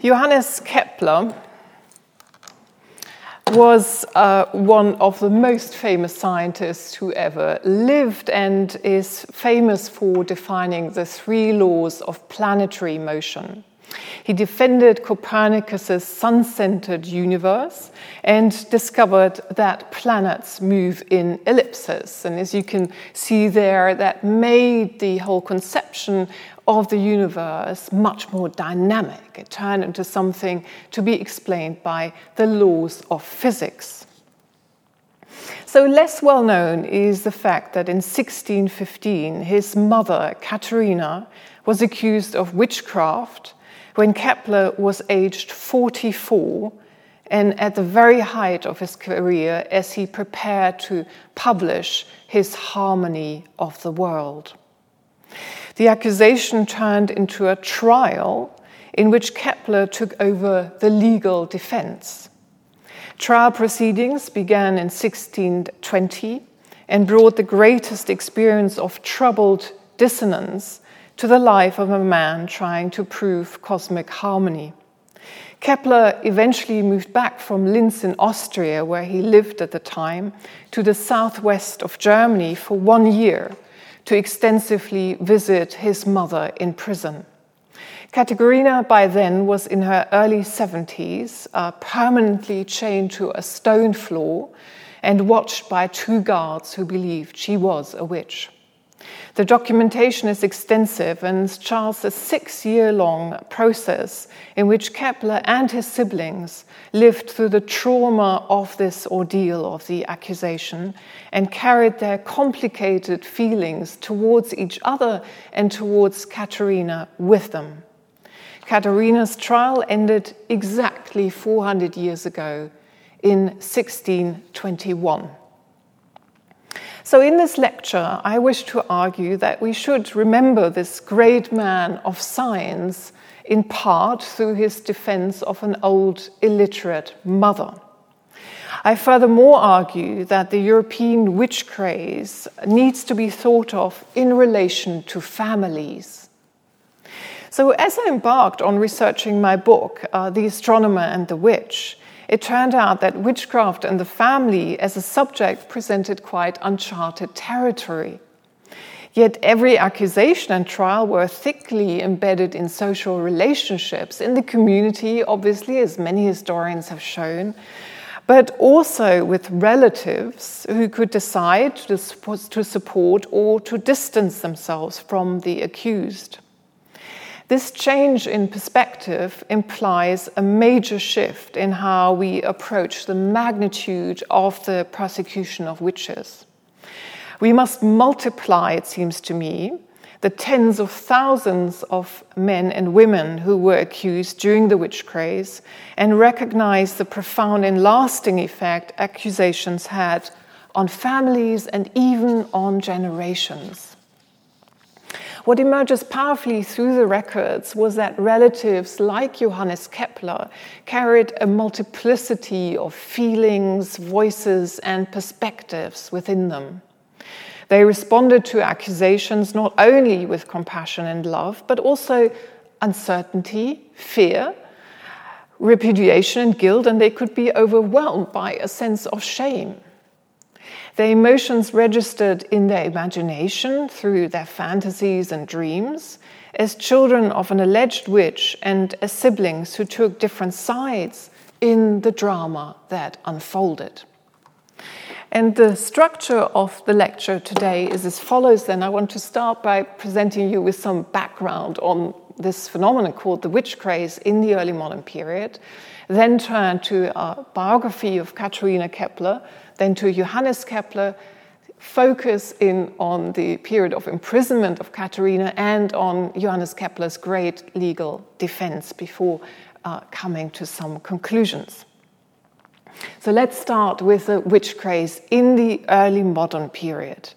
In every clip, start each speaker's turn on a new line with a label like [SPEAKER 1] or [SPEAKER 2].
[SPEAKER 1] Johannes Kepler was uh, one of the most famous scientists who ever lived and is famous for defining the three laws of planetary motion. He defended Copernicus's sun centered universe and discovered that planets move in ellipses. And as you can see there, that made the whole conception of the universe much more dynamic. It turned into something to be explained by the laws of physics. So, less well known is the fact that in 1615, his mother, Katharina, was accused of witchcraft when Kepler was aged 44 and at the very height of his career as he prepared to publish his Harmony of the World. The accusation turned into a trial in which Kepler took over the legal defense. Trial proceedings began in 1620 and brought the greatest experience of troubled dissonance to the life of a man trying to prove cosmic harmony. Kepler eventually moved back from Linz in Austria, where he lived at the time, to the southwest of Germany for one year to extensively visit his mother in prison. Katharina, by then, was in her early 70s, uh, permanently chained to a stone floor and watched by two guards who believed she was a witch. The documentation is extensive and charts a six year long process in which Kepler and his siblings lived through the trauma of this ordeal of the accusation and carried their complicated feelings towards each other and towards Katharina with them. Katharina's trial ended exactly 400 years ago in 1621. So, in this lecture, I wish to argue that we should remember this great man of science in part through his defense of an old illiterate mother. I furthermore argue that the European witch craze needs to be thought of in relation to families. So, as I embarked on researching my book, uh, The Astronomer and the Witch, it turned out that witchcraft and the family as a subject presented quite uncharted territory. Yet every accusation and trial were thickly embedded in social relationships, in the community, obviously, as many historians have shown, but also with relatives who could decide to support or to distance themselves from the accused. This change in perspective implies a major shift in how we approach the magnitude of the persecution of witches. We must multiply, it seems to me, the tens of thousands of men and women who were accused during the witch craze and recognize the profound and lasting effect accusations had on families and even on generations. What emerges powerfully through the records was that relatives like Johannes Kepler carried a multiplicity of feelings, voices, and perspectives within them. They responded to accusations not only with compassion and love, but also uncertainty, fear, repudiation, and guilt, and they could be overwhelmed by a sense of shame. The emotions registered in their imagination through their fantasies and dreams, as children of an alleged witch and as siblings who took different sides in the drama that unfolded. And the structure of the lecture today is as follows then. I want to start by presenting you with some background on this phenomenon called the witch craze in the early modern period, then turn to a biography of Katharina Kepler, then to Johannes Kepler, focus in on the period of imprisonment of Katharina and on Johannes Kepler's great legal defense before uh, coming to some conclusions. So let's start with the witch craze in the early modern period.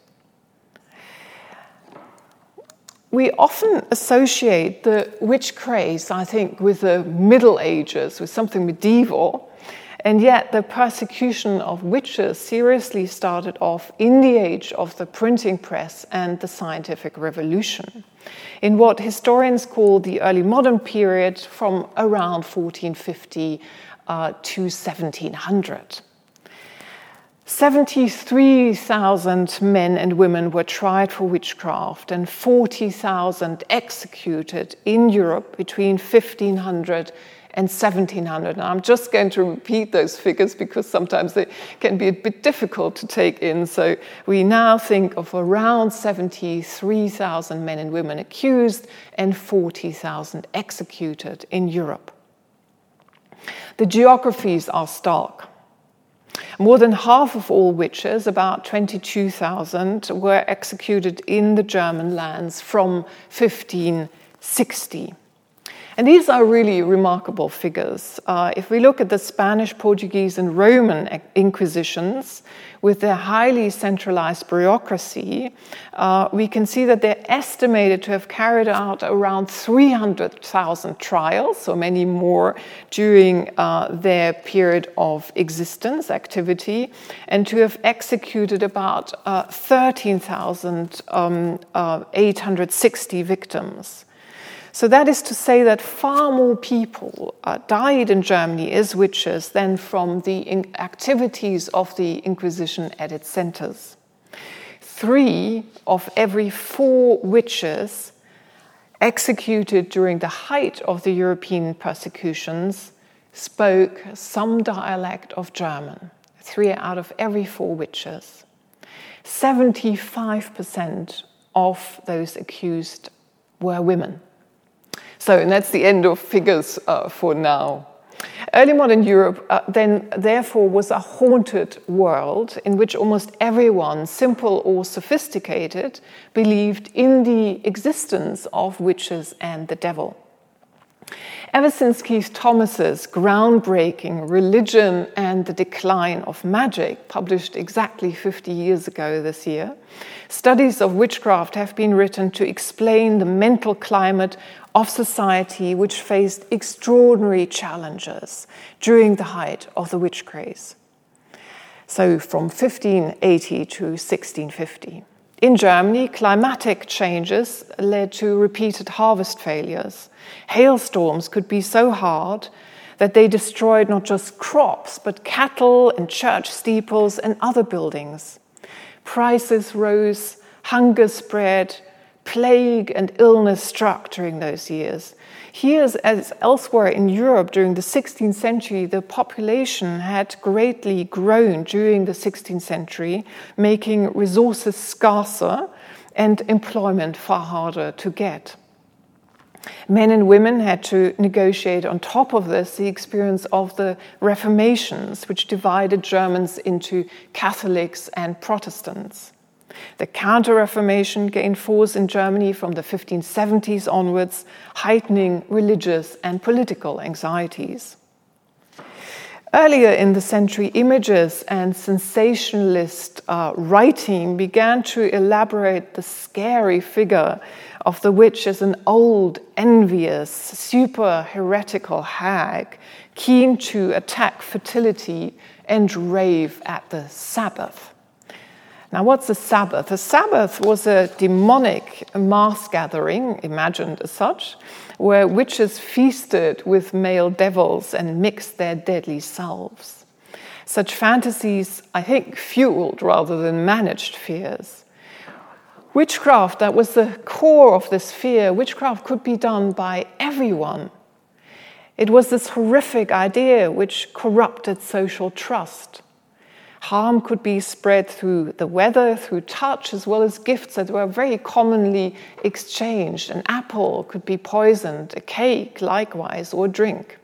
[SPEAKER 1] We often associate the witch craze, I think, with the Middle Ages, with something medieval. And yet, the persecution of witches seriously started off in the age of the printing press and the scientific revolution, in what historians call the early modern period from around 1450 uh, to 1700. 73,000 men and women were tried for witchcraft and 40,000 executed in Europe between 1500 and 1700. Now, I'm just going to repeat those figures because sometimes they can be a bit difficult to take in. So, we now think of around 73,000 men and women accused and 40,000 executed in Europe. The geographies are stark. More than half of all witches, about 22,000, were executed in the German lands from 1560. And these are really remarkable figures. Uh, if we look at the Spanish, Portuguese, and Roman inquisitions with their highly centralized bureaucracy, uh, we can see that they're estimated to have carried out around 300,000 trials, so many more during uh, their period of existence, activity, and to have executed about uh, 13,860 um, uh, victims. So that is to say that far more people uh, died in Germany as witches than from the activities of the Inquisition at its centers. Three of every four witches executed during the height of the European persecutions spoke some dialect of German. Three out of every four witches. 75% of those accused were women. So, and that's the end of figures uh, for now. Early modern Europe uh, then, therefore, was a haunted world in which almost everyone, simple or sophisticated, believed in the existence of witches and the devil. Ever since Keith Thomas's groundbreaking Religion and the Decline of Magic, published exactly 50 years ago this year, studies of witchcraft have been written to explain the mental climate of society which faced extraordinary challenges during the height of the witch craze. So, from 1580 to 1650. In Germany, climatic changes led to repeated harvest failures. Hailstorms could be so hard that they destroyed not just crops, but cattle and church steeples and other buildings. Prices rose, hunger spread, plague and illness struck during those years. Here, as elsewhere in Europe during the 16th century, the population had greatly grown during the 16th century, making resources scarcer and employment far harder to get. Men and women had to negotiate on top of this the experience of the Reformations, which divided Germans into Catholics and Protestants. The Counter Reformation gained force in Germany from the 1570s onwards, heightening religious and political anxieties. Earlier in the century, images and sensationalist uh, writing began to elaborate the scary figure of the witch as an old, envious, super heretical hag, keen to attack fertility and rave at the Sabbath. Now, what's a Sabbath? A Sabbath was a demonic mass gathering, imagined as such, where witches feasted with male devils and mixed their deadly salves. Such fantasies, I think, fueled rather than managed fears. Witchcraft, that was the core of this fear, witchcraft could be done by everyone. It was this horrific idea which corrupted social trust. Harm could be spread through the weather, through touch, as well as gifts that were very commonly exchanged. An apple could be poisoned, a cake likewise, or a drink.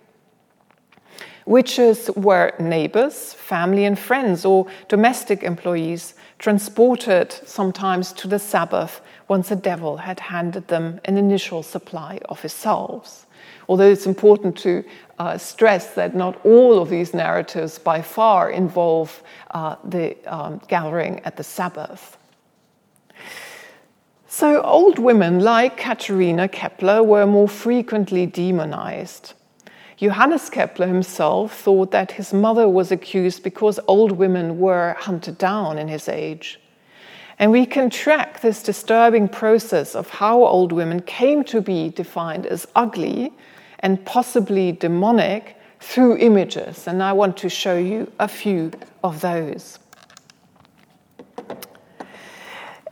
[SPEAKER 1] Witches were neighbors, family and friends, or domestic employees transported sometimes to the Sabbath once the devil had handed them an initial supply of his salves. Although it's important to uh, stress that not all of these narratives by far involve uh, the um, gathering at the Sabbath. So, old women like Katharina Kepler were more frequently demonized. Johannes Kepler himself thought that his mother was accused because old women were hunted down in his age. And we can track this disturbing process of how old women came to be defined as ugly and possibly demonic through images. And I want to show you a few of those.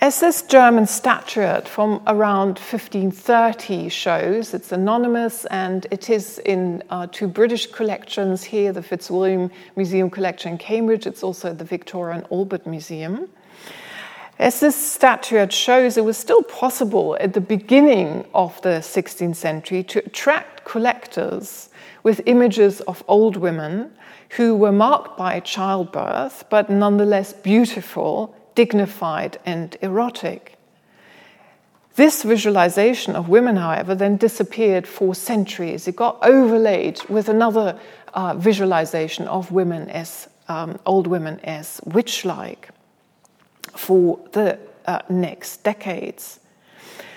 [SPEAKER 1] As this German statuette from around 1530 shows, it's anonymous and it is in uh, two British collections here the Fitzwilliam Museum collection in Cambridge, it's also the Victoria and Albert Museum. As this statuette shows, it was still possible at the beginning of the 16th century to attract collectors with images of old women who were marked by childbirth, but nonetheless beautiful, dignified, and erotic. This visualization of women, however, then disappeared for centuries. It got overlaid with another uh, visualization of women as um, old women as witch like for the uh, next decades.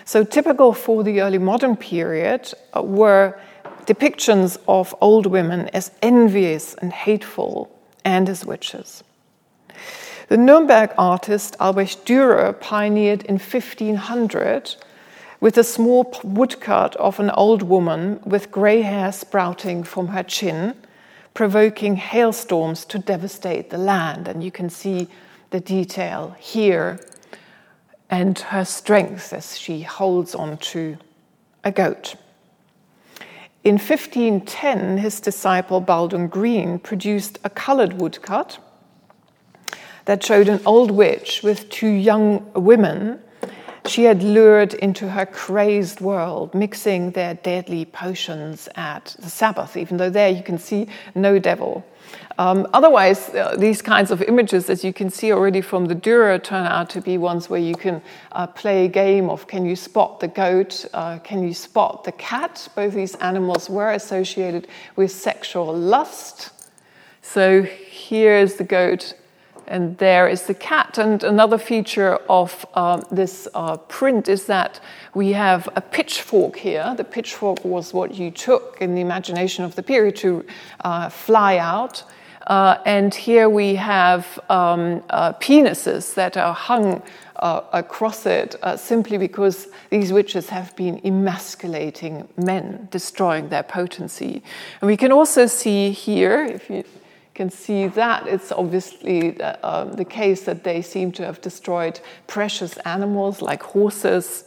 [SPEAKER 1] So, typical for the early modern period uh, were depictions of old women as envious and hateful and as witches. The Nuremberg artist Albrecht Dürer pioneered in 1500 with a small woodcut of an old woman with grey hair sprouting from her chin, provoking hailstorms to devastate the land. And you can see the detail here and her strength as she holds on to a goat. In 1510, his disciple Baldung Grien produced a colored woodcut that showed an old witch with two young women she had lured into her crazed world, mixing their deadly potions at the Sabbath, even though there you can see no devil. Um, otherwise, uh, these kinds of images, as you can see already from the Dürer, turn out to be ones where you can uh, play a game of can you spot the goat, uh, can you spot the cat. Both these animals were associated with sexual lust. So here's the goat and there is the cat. And another feature of uh, this uh, print is that we have a pitchfork here. The pitchfork was what you took in the imagination of the period to uh, fly out. Uh, and here we have um, uh, penises that are hung uh, across it simply because these witches have been emasculating men, destroying their potency. And we can also see here, if you can see that it's obviously uh, the case that they seem to have destroyed precious animals like horses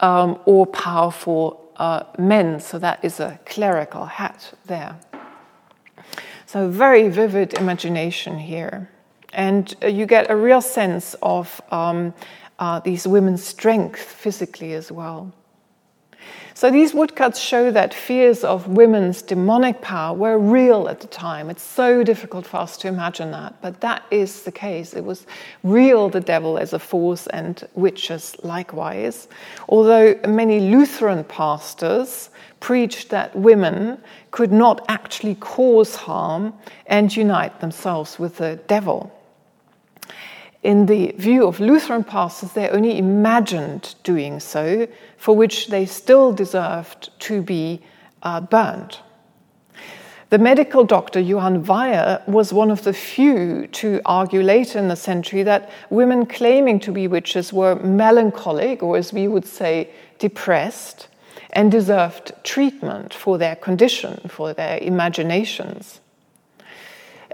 [SPEAKER 1] um, or powerful uh, men. So that is a clerical hat there. So, very vivid imagination here. And uh, you get a real sense of um, uh, these women's strength physically as well. So these woodcuts show that fears of women's demonic power were real at the time. It's so difficult for us to imagine that, but that is the case. It was real, the devil as a force, and witches likewise. Although many Lutheran pastors preached that women could not actually cause harm and unite themselves with the devil in the view of Lutheran pastors, they only imagined doing so, for which they still deserved to be uh, burned. The medical doctor Johann Weyer was one of the few to argue later in the century that women claiming to be witches were melancholic, or as we would say, depressed, and deserved treatment for their condition, for their imaginations.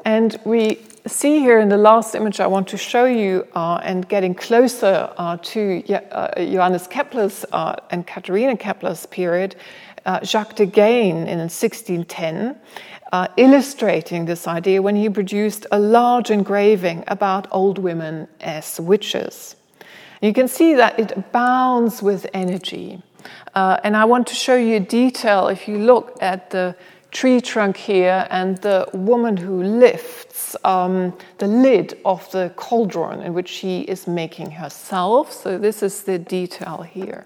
[SPEAKER 1] And we see here in the last image I want to show you, uh, and getting closer uh, to uh, Johannes Kepler's uh, and Katharina Kepler's period, uh, Jacques de Gheyn in 1610, uh, illustrating this idea when he produced a large engraving about old women as witches. You can see that it abounds with energy. and I want to show you a detail if you look at the tree trunk here and the woman who lifts um, the lid of the cauldron in which she is making herself. So, this is the detail here.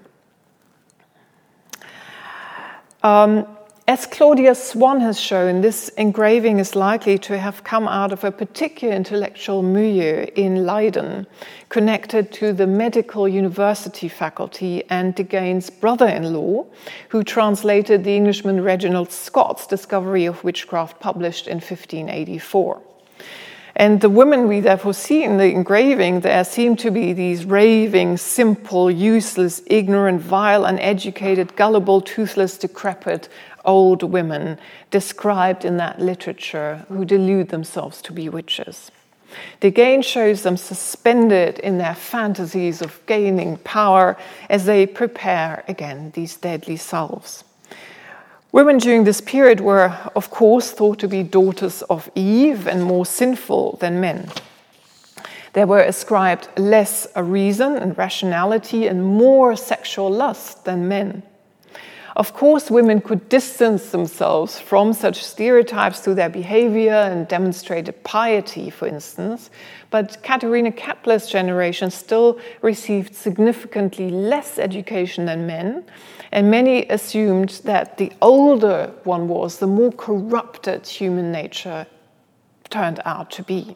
[SPEAKER 1] Um, As Claudia Swan has shown, this engraving is likely to have come out of a particular intellectual milieu in Leiden, connected to the medical university faculty and de Gheyn's brother in law, who translated the Englishman Reginald Scot's Discovery of Witchcraft, published in 1584. And the women we therefore see in the engraving there seem to be these raving, simple, useless, ignorant, vile, uneducated, gullible, toothless, decrepit old women described in that literature who delude themselves to be witches. De Gheyn shows them suspended in their fantasies of gaining power as they prepare again these deadly salves. Women during this period were, of course, thought to be daughters of Eve and more sinful than men. They were ascribed less a reason and rationality and more sexual lust than men. Of course, women could distance themselves from such stereotypes through their behavior and demonstrated piety, for instance, but Katharina Kepler's generation still received significantly less education than men, and many assumed that the older one was, the more corrupted human nature turned out to be.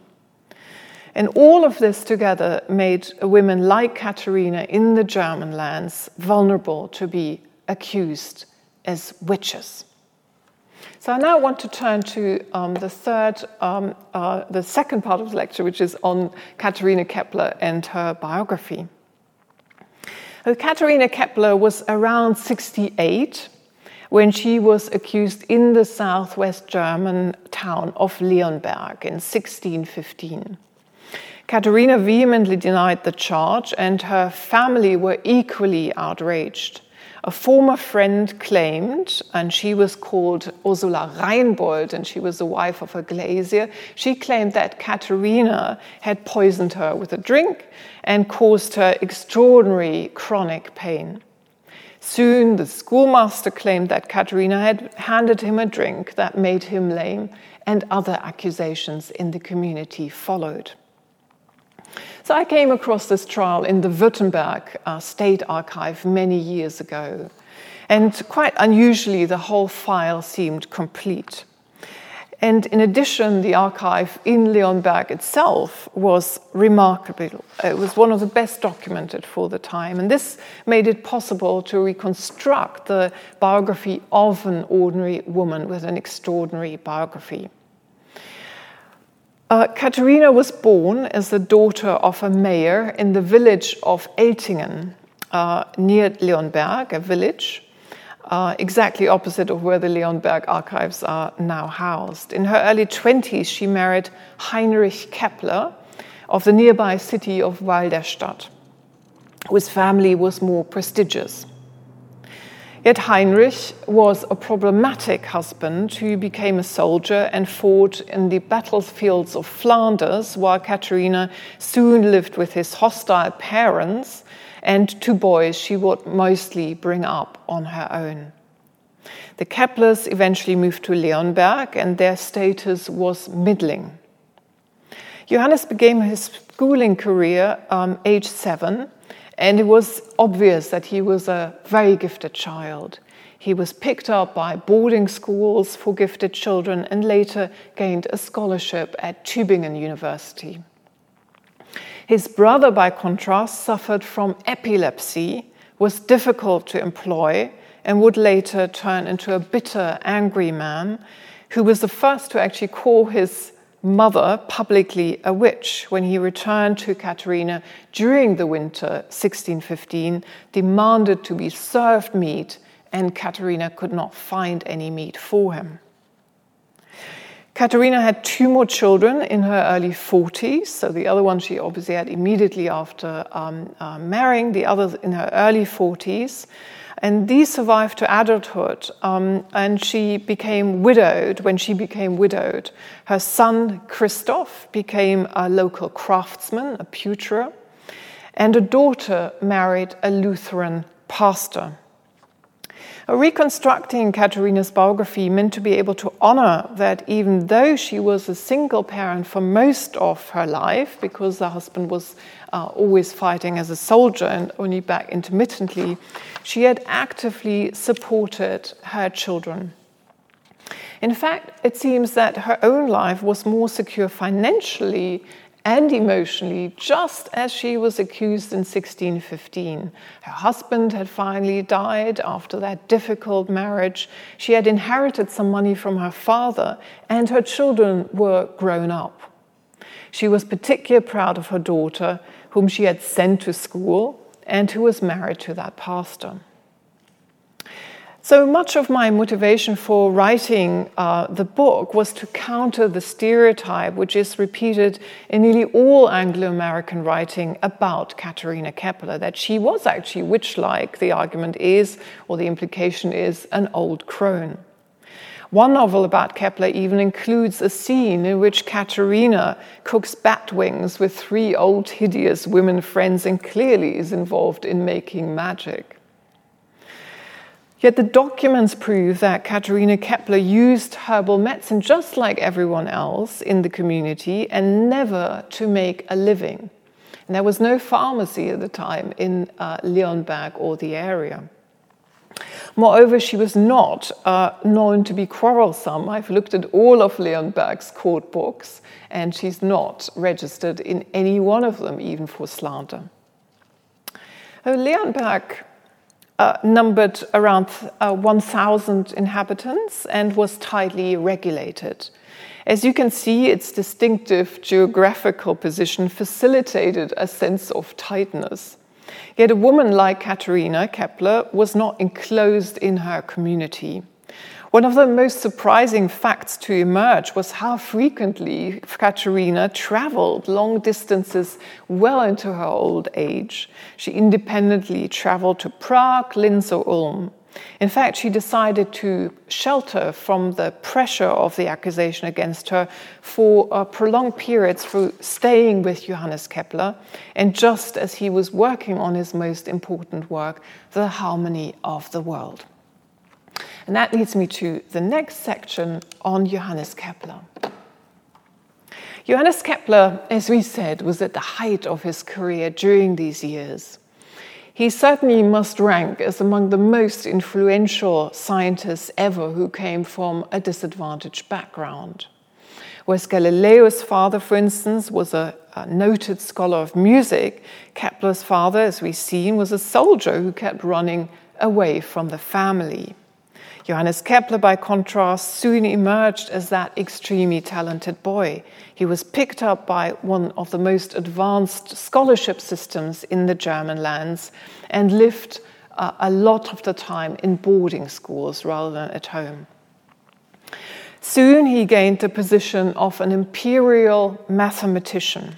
[SPEAKER 1] And all of this together made women like Katharina in the German lands vulnerable to be accused as witches. So I now want to turn to um, the third, um, uh, the second part of the lecture, which is on Katharina Kepler and her biography. So Katharina Kepler was around 68 when she was accused in the southwest German town of Leonberg in 1615. Katharina vehemently denied the charge, and her family were equally outraged. A former friend claimed, and she was called Ursula Reinbold, and she was the wife of a glazier. She claimed that Katharina had poisoned her with a drink and caused her extraordinary chronic pain. Soon, the schoolmaster claimed that Katharina had handed him a drink that made him lame, and other accusations in the community followed. So I came across this trial in the Württemberg uh, State Archive many years ago. And quite unusually, the whole file seemed complete. And in addition, the archive in Leonberg itself was remarkable. It was one of the best documented for the time. And this made it possible to reconstruct the biography of an ordinary woman with an extraordinary biography. Uh, Katharina was born as the daughter of a mayor in the village of Eltingen, uh, near Leonberg, a village uh, exactly opposite of where the Leonberg archives are now housed. In her early 20s, she married Heinrich Kepler of the nearby city of Weil der Stadt, whose family was more prestigious. Yet Heinrich was a problematic husband who became a soldier and fought in the battlefields of Flanders, while Katharina soon lived with his hostile parents and two boys she would mostly bring up on her own. The Keplers eventually moved to Leonberg, and their status was middling. Johannes began his schooling career um, age seven and it was obvious that he was a very gifted child. He was picked up by boarding schools for gifted children and later gained a scholarship at Tübingen University. His brother, by contrast, suffered from epilepsy, was difficult to employ, and would later turn into a bitter, angry man who was the first to actually call his mother publicly a witch when he returned to Katharina during the winter 1615, demanded to be served meat, and Katharina could not find any meat for him. Katharina had two more children in her early 40s. So the other one she obviously had immediately after um, uh, marrying, the other in her early 40s. And these survived to adulthood, um, and she became widowed. When she became widowed, her son Christoph became a local craftsman, a pewterer, and a daughter married a Lutheran pastor. Reconstructing Katharina's biography meant to be able to honor that even though she was a single parent for most of her life, because the husband was uh, always fighting as a soldier and only back intermittently, she had actively supported her children. In fact, it seems that her own life was more secure financially and emotionally, just as she was accused in 1615. Her husband had finally died after that difficult marriage. She had inherited some money from her father, and her children were grown up. She was particularly proud of her daughter, whom she had sent to school and who was married to that pastor. So much of my motivation for writing uh, the book was to counter the stereotype which is repeated in nearly all Anglo American writing about Katharina Kepler that she was actually witch like, the argument is, or the implication is, an old crone. One novel about Kepler even includes a scene in which Katharina cooks bat wings with three old, hideous women friends and clearly is involved in making magic. Yet the documents prove that Katharina Kepler used herbal medicine just like everyone else in the community and never to make a living. And there was no pharmacy at the time in uh, Leonberg or the area. Moreover, she was not uh, known to be quarrelsome. I've looked at all of Leonberg's court books, and she's not registered in any one of them, even for slander. Uh, Leonberg uh, numbered around uh, 1,000 inhabitants and was tightly regulated. As you can see, its distinctive geographical position facilitated a sense of tightness. Yet a woman like Katharina Kepler was not enclosed in her community. One of the most surprising facts to emerge was how frequently Katharina traveled long distances well into her old age. She independently traveled to Prague, Linz, or Ulm. In fact, she decided to shelter from the pressure of the accusation against her for a prolonged period through staying with Johannes Kepler, and just as he was working on his most important work, The Harmony of the World. And that leads me to the next section on Johannes Kepler. Johannes Kepler, as we said, was at the height of his career during these years. He certainly must rank as among the most influential scientists ever who came from a disadvantaged background. Whereas Galileo's father, for instance, was a, a, noted scholar of music, Kepler's father, as we've seen, was a soldier who kept running away from the family. Johannes Kepler, by contrast, soon emerged as that extremely talented boy. He was picked up by one of the most advanced scholarship systems in the German lands and lived uh, a lot of the time in boarding schools rather than at home. Soon he gained the position of an imperial mathematician.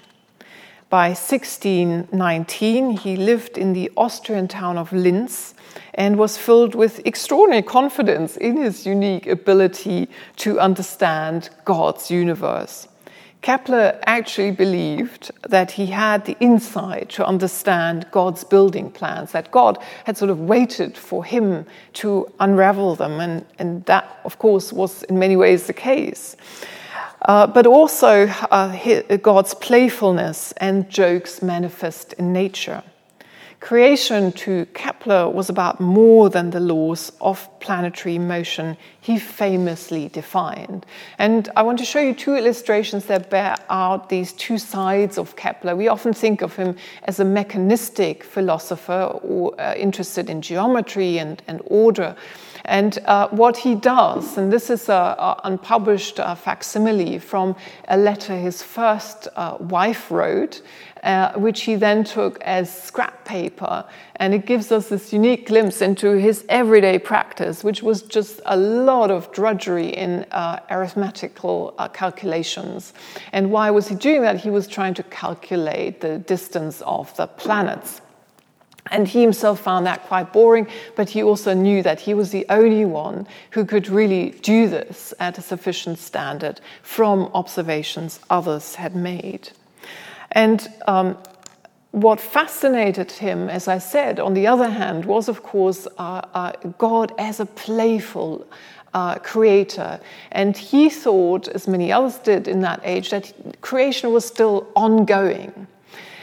[SPEAKER 1] By 1619, he lived in the Austrian town of Linz and was filled with extraordinary confidence in his unique ability to understand God's universe. Kepler actually believed that he had the insight to understand God's building plans, that God had sort of waited for him to unravel them, and, and that, of course, was in many ways the case. Uh, but also uh, God's playfulness and jokes manifest in nature. Creation to Kepler was about more than the laws of planetary motion he famously defined. And I want to show you two illustrations that bear out these two sides of Kepler. We often think of him as a mechanistic philosopher or uh, interested in geometry and, and order. And uh, what he does, and this is an unpublished uh, facsimile from a letter his first uh, wife wrote, uh, which he then took as scrap paper. And it gives us this unique glimpse into his everyday practice, which was just a lot of drudgery in uh, arithmetical uh, calculations. And why was he doing that? He was trying to calculate the distance of the planets. And he himself found that quite boring, but he also knew that he was the only one who could really do this at a sufficient standard from observations others had made. And um, what fascinated him, as I said, on the other hand, was of course uh, uh, God as a playful uh, creator. And he thought, as many others did in that age, that creation was still ongoing.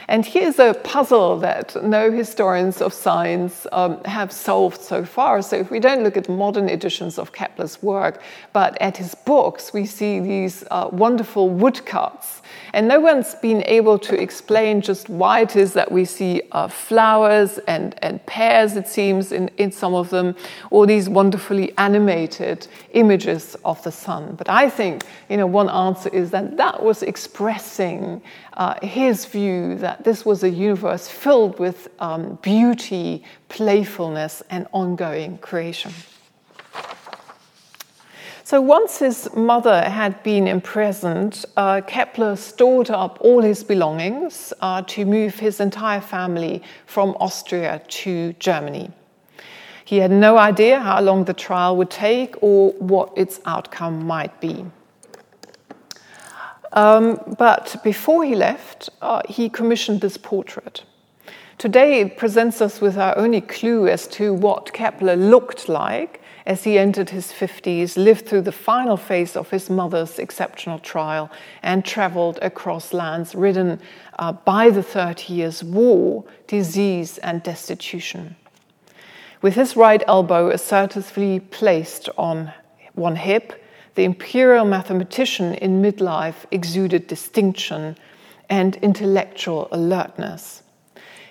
[SPEAKER 1] And here's a puzzle that no historians of science um, have solved so far. So, if we don't look at modern editions of Kepler's work, but at his books, we see these uh, wonderful woodcuts and no one's been able to explain just why it is that we see uh, flowers and, and pears, it seems, in, in some of them, or these wonderfully animated images of the sun. But I think, you know, one answer is that that was expressing uh, his view that this was a universe filled with um, beauty, playfulness, and ongoing creation. So once his mother had been imprisoned, uh, Kepler stored up all his belongings uh, to move his entire family from Austria to Germany. He had no idea how long the trial would take or what its outcome might be. Um, but before he left, uh, he commissioned this portrait. Today, it presents us with our only clue as to what Kepler looked like, as he entered his 50s, lived through the final phase of his mother's exceptional trial, and traveled across lands ridden uh, by the Thirty Years' War, disease, and destitution. With his right elbow assertively placed on one hip, the imperial mathematician in midlife exuded distinction and intellectual alertness.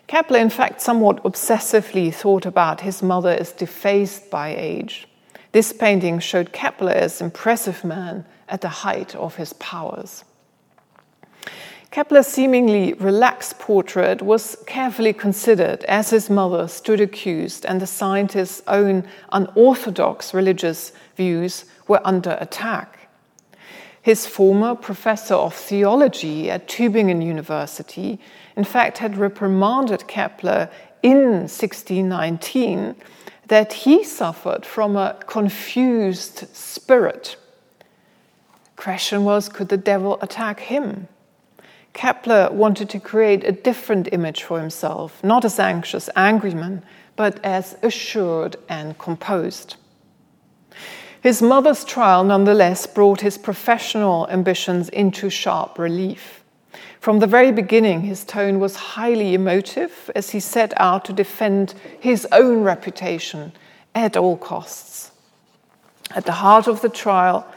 [SPEAKER 1] Kepler, in fact, somewhat obsessively thought about his mother as defaced by age. This painting showed Kepler as impressive man at the height of his powers. Kepler's seemingly relaxed portrait was carefully considered as his mother stood accused and the scientist's own unorthodox religious views were under attack. His former professor of theology at Tübingen University, in fact, had reprimanded Kepler in 1619 that he suffered from a confused spirit. Question was could the devil attack him? Kepler wanted to create a different image for himself, not as anxious, angry man, but as assured and composed. His mother's trial, nonetheless, brought his professional ambitions into sharp relief. From the very beginning, his tone was highly emotive as he set out to defend his own reputation at all costs. At the heart of the trial,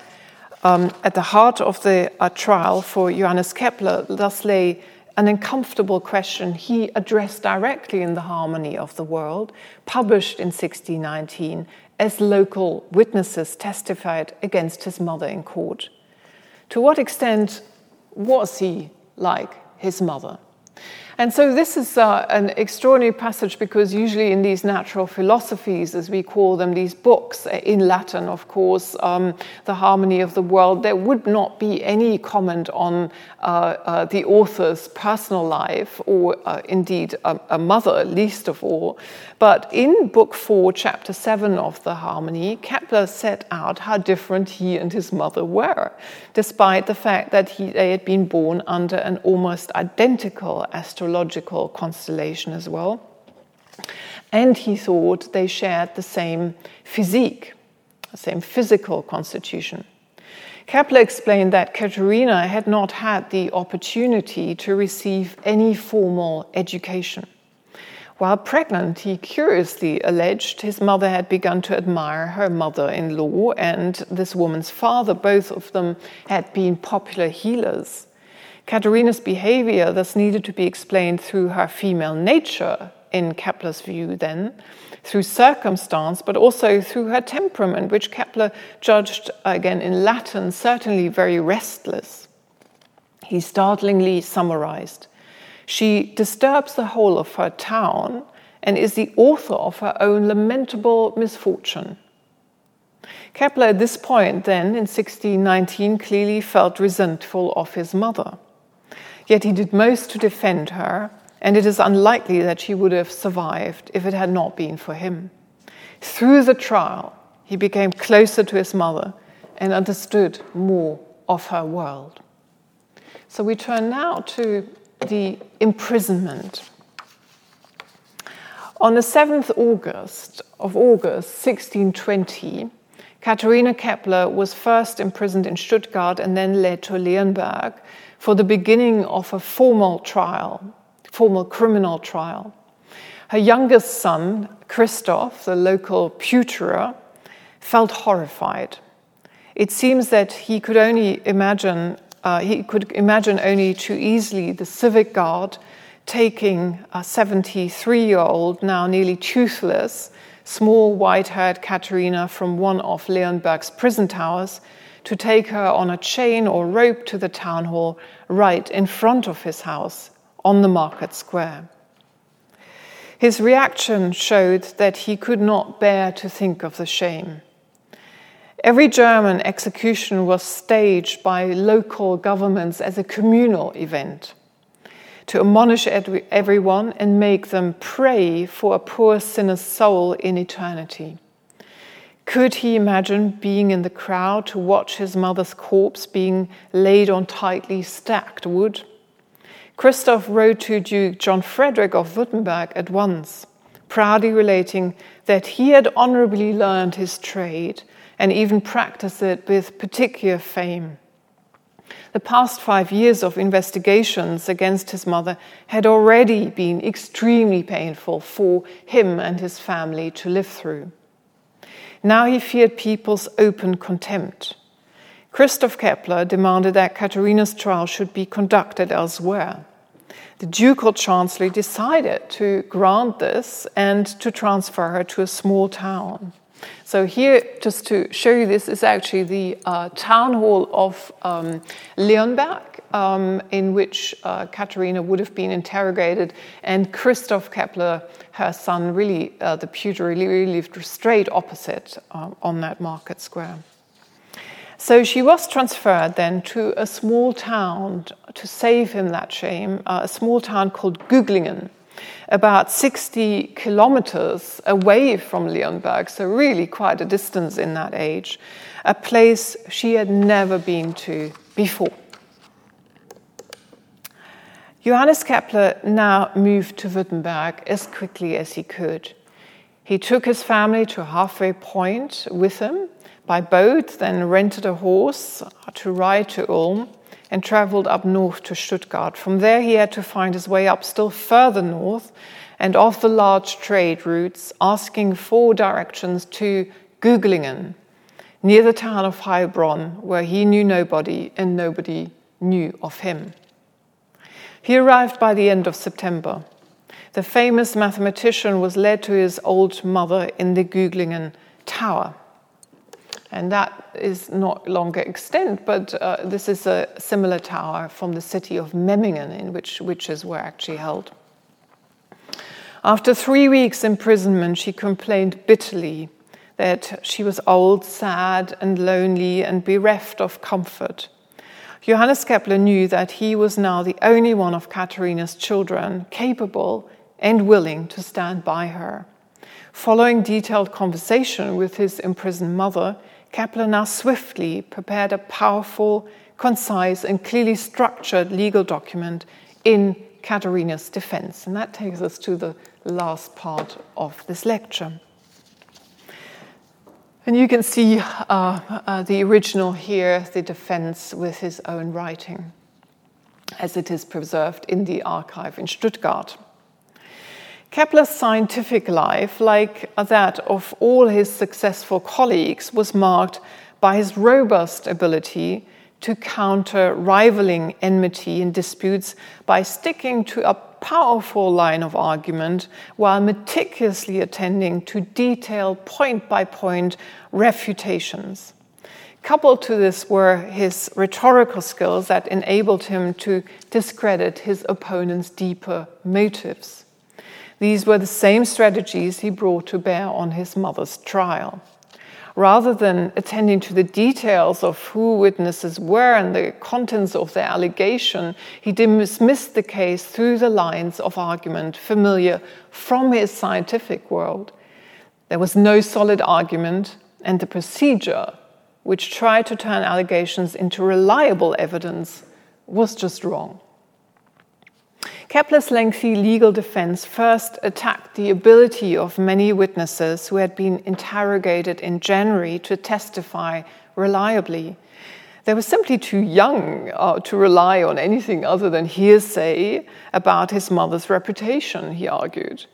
[SPEAKER 1] um, at the heart of the uh, trial for Johannes Kepler, thus lay an uncomfortable question he addressed directly in The Harmony of the World, published in 1619 as local witnesses testified against his mother in court. To what extent was he like his mother? And so this is uh, an extraordinary passage because usually in these natural philosophies, as we call them, these books uh, in Latin, of course, um, the harmony of the world, there would not be any comment on uh, uh, the author's personal life or uh, indeed a, a, mother, least of all. But in Book 4, Chapter 7 of the Harmony, Kepler set out how different he and his mother were, despite the fact that he, they had been born under an almost identical astrological constellation as well. And he thought they shared the same physique, the same physical constitution. Kepler explained that Katharina had not had the opportunity to receive any formal education. While pregnant, he curiously alleged his mother had begun to admire her mother in law and this woman's father. Both of them had been popular healers. Katharina's behavior thus needed to be explained through her female nature, in Kepler's view, then, through circumstance, but also through her temperament, which Kepler judged, again in Latin, certainly very restless. He startlingly summarized She disturbs the whole of her town and is the author of her own lamentable misfortune. Kepler, at this point, then in 1619, clearly felt resentful of his mother. Yet he did most to defend her, and it is unlikely that she would have survived if it had not been for him. Through the trial, he became closer to his mother and understood more of her world. So we turn now to the imprisonment. On the 7th August of August 1620, Katharina Kepler was first imprisoned in Stuttgart and then led to Leonberg for the beginning of a formal trial. formal criminal trial. Her youngest son, Christoph, the local pewterer, felt horrified. It seems that he could only imagine uh, he could imagine only too easily the civic guard taking a 73 year old, now nearly toothless, small white haired Katharina from one of Leonberg's prison towers to take her on a chain or rope to the town hall right in front of his house on the market square. His reaction showed that he could not bear to think of the shame. Every German execution was staged by local governments as a communal event to admonish everyone and make them pray for a poor sinner's soul in eternity. Could he imagine being in the crowd to watch his mother's corpse being laid on tightly stacked wood? Christoph wrote to Duke John Frederick of Württemberg at once, proudly relating that he had honorably learned his trade and even practice it with particular fame. The past five years of investigations against his mother had already been extremely painful for him and his family to live through. Now he feared people's open contempt. Christoph Kepler demanded that Katharina's trial should be conducted elsewhere. The ducal chancellor decided to grant this and to transfer her to a small town. So here, just to show you this, is actually the uh, town hall of um, Leonberg, um, in which uh, Katharina would have been interrogated, and Christoph Kepler, her son, really, uh, the pewter, really, lived straight opposite uh, on that market square. So she was transferred then to a small town to save him that shame, uh, a small town called Güglingen about 60 kilometers away from Leonberg, so really quite a distance in that age, a place she had never been to before. Johannes Kepler now moved to Württemberg as quickly as he could. He took his family to halfway point with him by boat, then rented a horse to ride to Ulm and traveled up north to Stuttgart. From there, he had to find his way up still further north and off the large trade routes, asking for directions to Güglingen, near the town of Heilbronn, where he knew nobody and nobody knew of him. He arrived by the end of September. The famous mathematician was led to his old mother in the Güglingen Tower and that is not longer extant, but uh, this is a similar tower from the city of Memmingen, in which witches were actually held. After three weeks' imprisonment, she complained bitterly that she was old, sad, and lonely, and bereft of comfort. Johannes Kepler knew that he was now the only one of Katharina's children capable and willing to stand by her. Following detailed conversation with his imprisoned mother, Kepler now swiftly prepared a powerful, concise, and clearly structured legal document in Katharina's defense. And that takes us to the last part of this lecture. And you can see uh, uh, the original here, the defense with his own writing, as it is preserved in the archive in Stuttgart. Kepler's scientific life, like that of all his successful colleagues, was marked by his robust ability to counter rivaling enmity and disputes by sticking to a powerful line of argument while meticulously attending to detailed point by point refutations. Coupled to this were his rhetorical skills that enabled him to discredit his opponent's deeper motives. These were the same strategies he brought to bear on his mother's trial. Rather than attending to the details of who witnesses were and the contents of their allegation, he dismissed the case through the lines of argument familiar from his scientific world. There was no solid argument, and the procedure, which tried to turn allegations into reliable evidence, was just wrong. Kepler's lengthy legal defense first attacked the ability of many witnesses who had been interrogated in January to testify reliably. They were simply too young uh, to rely on anything other than hearsay about his mother's reputation, he argued.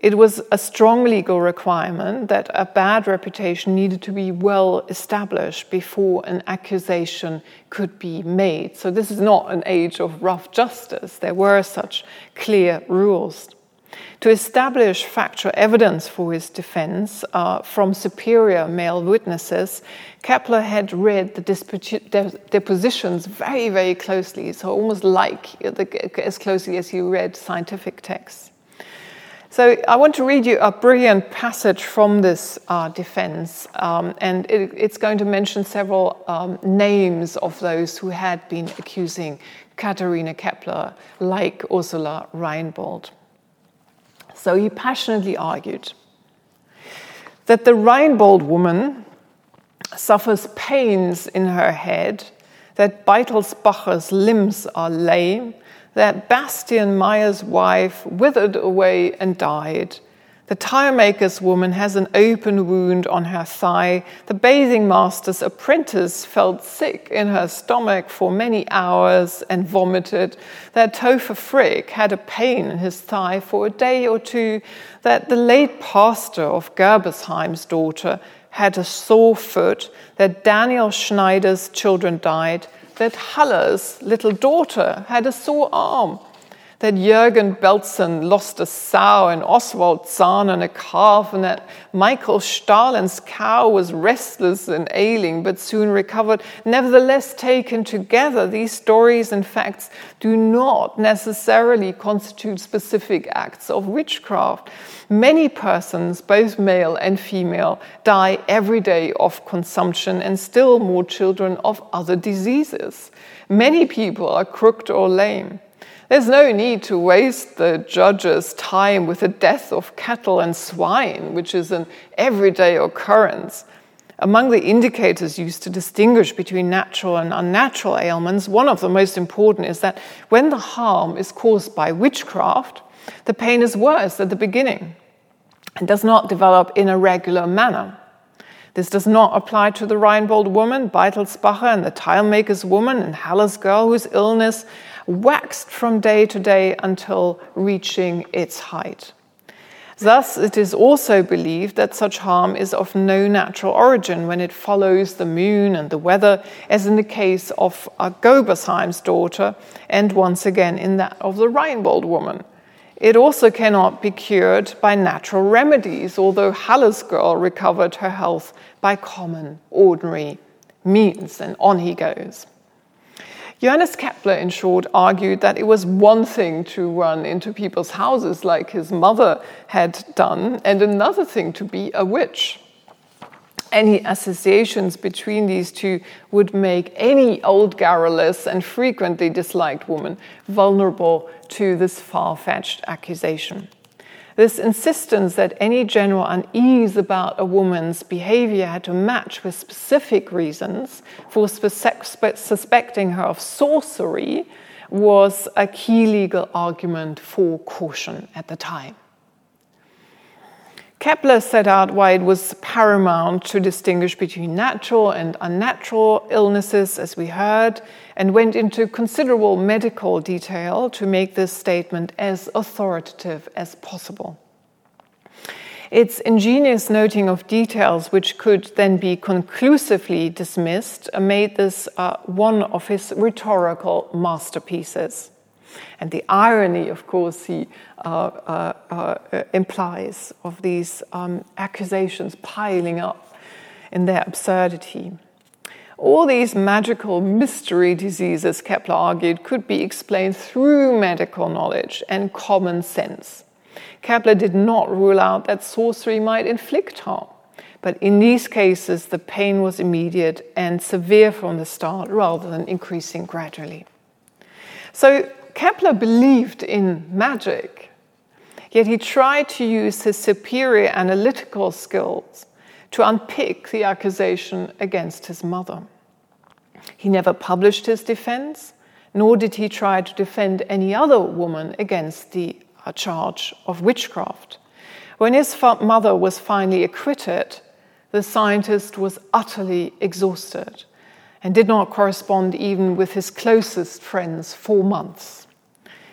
[SPEAKER 1] It was a strong legal requirement that a bad reputation needed to be well established before an accusation could be made. So, this is not an age of rough justice. There were such clear rules. To establish factual evidence for his defense uh, from superior male witnesses, Kepler had read the depositions very, very closely, so almost like as closely as he read scientific texts. So I want to read you a brilliant passage from this uh, defense, um, and it, it's going to mention several um, names of those who had been accusing Katharina Kepler, like Ursula Reinbold. So he passionately argued that the Reinbold woman suffers pains in her head, that Beitelsbacher's limbs are lame, that Bastian Meyer's wife withered away and died. The tire maker's woman has an open wound on her thigh. The bathing master's apprentice felt sick in her stomach for many hours and vomited. That Topher Frick had a pain in his thigh for a day or two. That the late pastor of Gebersheim's daughter had a sore foot. That Daniel Schneider's children died that Haller's little daughter had a sore arm, that Jürgen Belzen lost a sow and Oswald Zahnen a calf, and that Michael Stahlen's cow was restless and ailing but soon recovered. Nevertheless, taken together, these stories and facts do not necessarily constitute specific acts of witchcraft. Many persons, both male and female, die every day of consumption, and still more children of other diseases. Many people are crooked or lame. There's no need to waste the judge's time with the death of cattle and swine, which is an everyday occurrence. Among the indicators used to distinguish between natural and unnatural ailments, one of the most important is that when the harm is caused by witchcraft, the pain is worse at the beginning and does not develop in a regular manner. This does not apply to the Reinbold woman, Beitelsbacher, and the tilemaker's woman, and Haller's girl, whose illness waxed from day to day until reaching its height. Thus, it is also believed that such harm is of no natural origin when it follows the moon and the weather, as in the case of Gebersheim's daughter, and once again in that of the Reinbold woman. It also cannot be cured by natural remedies, although Haller's girl recovered her health by common, ordinary means, and on he goes. Johannes Kepler, in short, argued that it was one thing to run into people's houses like his mother had done, and another thing to be a witch. Any associations between these two would make any old garrulous and frequently disliked woman vulnerable to this far fetched accusation. This insistence that any general unease about a woman's behavior had to match with specific reasons for suspecting her of sorcery was a key legal argument for caution at the time. Kepler set out why it was paramount to distinguish between natural and unnatural illnesses, as we heard, and went into considerable medical detail to make this statement as authoritative as possible. Its ingenious noting of details, which could then be conclusively dismissed, made this uh, one of his rhetorical masterpieces. And the irony, of course, he Uh, uh, uh, implies of these um, accusations piling up in their absurdity. All these magical mystery diseases, Kepler argued, could be explained through medical knowledge and common sense. Kepler did not rule out that sorcery might inflict harm, but in these cases, the pain was immediate and severe from the start rather than increasing gradually. So, Kepler believed in magic, yet he tried to use his superior analytical skills to unpick the accusation against his mother. He never published his defense, nor did he try to defend any other woman against the uh, charge of witchcraft. When his mother was finally acquitted, the scientist was utterly exhausted and did not correspond even with his closest friends for months.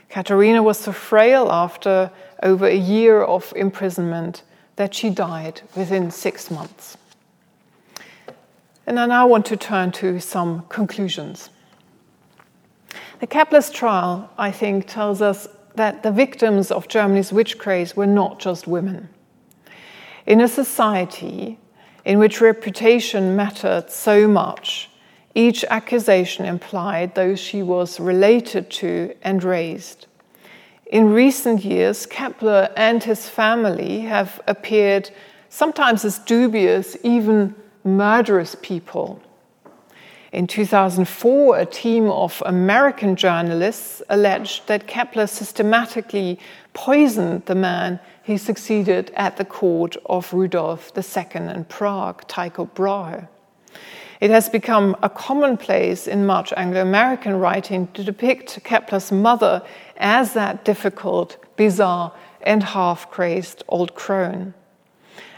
[SPEAKER 1] Katharina was so frail after over a year of imprisonment that she died within six months. And I now want to turn to some conclusions. The Keplers trial, I think, tells us that the victims of Germany's witch craze were not just women. In a society in which reputation mattered so much, each accusation implied those she was related to and raised. In recent years, Kepler and his family have appeared sometimes as dubious, even murderous people. In 2004, a team of American journalists alleged that Kepler systematically poisoned the man he succeeded at the court of Rudolf II in Prague, Tycho Brahe. It has become a commonplace in much Anglo American writing to depict Kepler's mother as that difficult, bizarre, and half crazed old crone.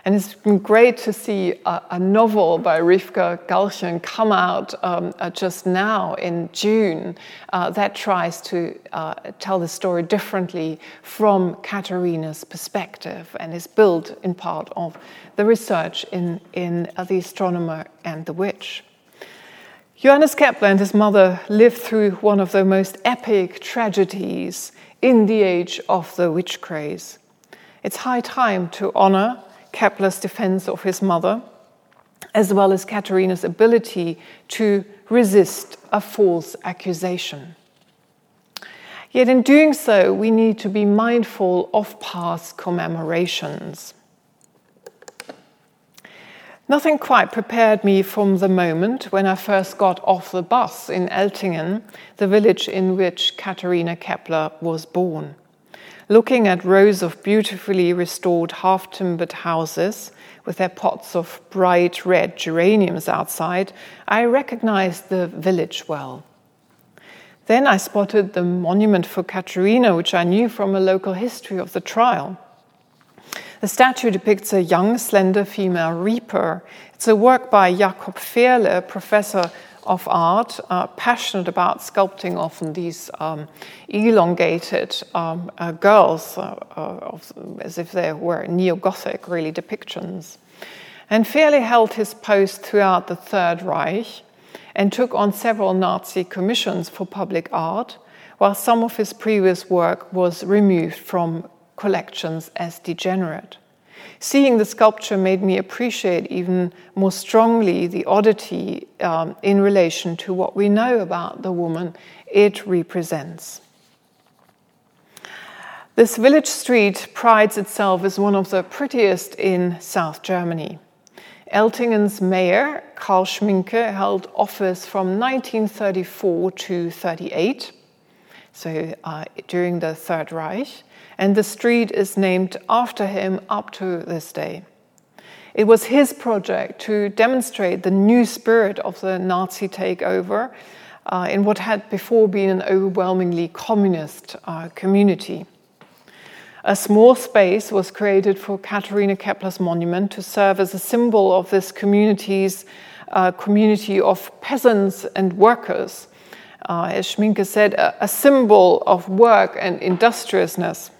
[SPEAKER 1] And it's been great to see a, a novel by Rivka Galchen come out um, uh, just now in June uh, that tries to uh, tell the story differently from Katharina's perspective and is built in part of the research in, in uh, The Astronomer and the Witch. Johannes Kepler and his mother lived through one of the most epic tragedies in the age of the witch craze. It's high time to honor Kepler's defense of his mother, as well as Katharina's ability to resist a false accusation. Yet, in doing so, we need to be mindful of past commemorations. Nothing quite prepared me from the moment when I first got off the bus in Eltingen, the village in which Katharina Kepler was born. Looking at rows of beautifully restored half timbered houses with their pots of bright red geraniums outside, I recognized the village well. Then I spotted the monument for Katharina, which I knew from a local history of the trial. The statue depicts a young, slender female reaper. It's a work by Jakob Fehrle, professor of art, uh, passionate about sculpting often these um, elongated um, uh, girls, uh, uh as if they were neo Gothic, really, depictions. And Fehrle held his post throughout the Third Reich and took on several Nazi commissions for public art, while some of his previous work was removed from collections as degenerate. Seeing the sculpture made me appreciate even more strongly the oddity um, in relation to what we know about the woman it represents. This village street prides itself as one of the prettiest in South Germany. Eltingen's mayor, Karl Schminke, held office from 1934 to 38, so uh, during the Third Reich and the street is named after him up to this day. It was his project to demonstrate the new spirit of the Nazi takeover uh, in what had before been an overwhelmingly communist uh, community. A small space was created for Katharina Kepler's monument to serve as a symbol of this community's uh, community of peasants and workers. Uh, as Schminke said, a, a symbol of work and industriousness.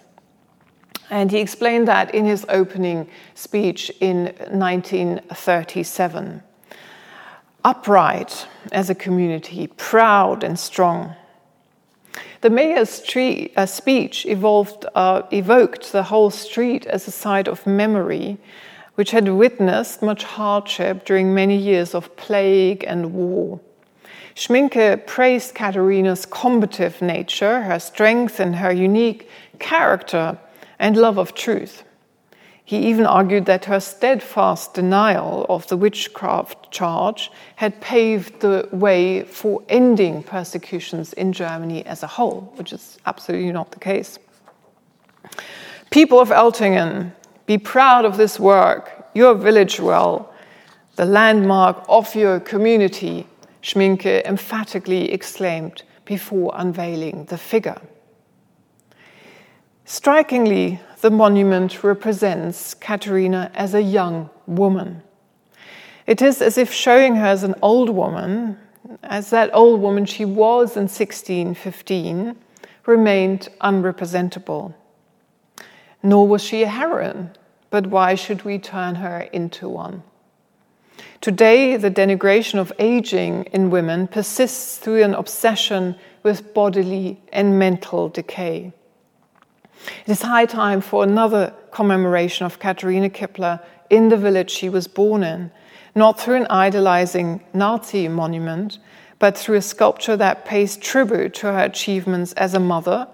[SPEAKER 1] And he explained that in his opening speech in 1937. Upright as a community, proud and strong. The mayor's tree, uh, speech evolved, uh, evoked the whole street as a site of memory, which had witnessed much hardship during many years of plague and war. Schminke praised Katharina's combative nature, her strength, and her unique character and love of truth. He even argued that her steadfast denial of the witchcraft charge had paved the way for ending persecutions in Germany as a whole, which is absolutely not the case. People of Eltingen, be proud of this work, your village well, the landmark of your community, Schminke emphatically exclaimed before unveiling the figure. Strikingly, the monument represents Katharina as a young woman. It is as if showing her as an old woman, as that old woman she was in 1615, remained unrepresentable. Nor was she a heroine, but why should we turn her into one? Today, the denigration of aging in women persists through an obsession with bodily and mental decay. It is high time for another commemoration of Katharina Kepler in the village she was born in, not through an idolizing Nazi monument, but through a sculpture that pays tribute to her achievements as a mother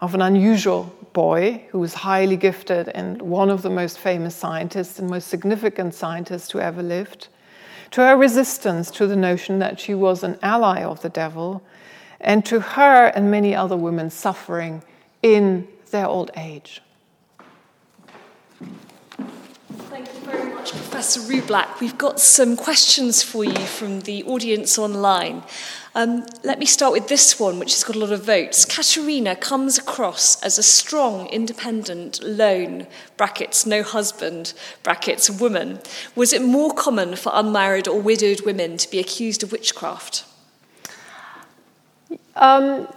[SPEAKER 1] of an unusual boy who was highly gifted and one of the most famous scientists and most significant scientists who ever lived, to her resistance to the notion that she was an ally of the devil, and to her and many other women suffering in their old age.
[SPEAKER 2] Thank you very much, Professor Rublack. We've got some questions for you from the audience online. Um, let me start with this one, which has got a lot of votes. Katharina comes across as a strong, independent, lone, brackets, no husband, brackets, woman. Was it more common for unmarried or widowed women to be accused of witchcraft?
[SPEAKER 1] Um,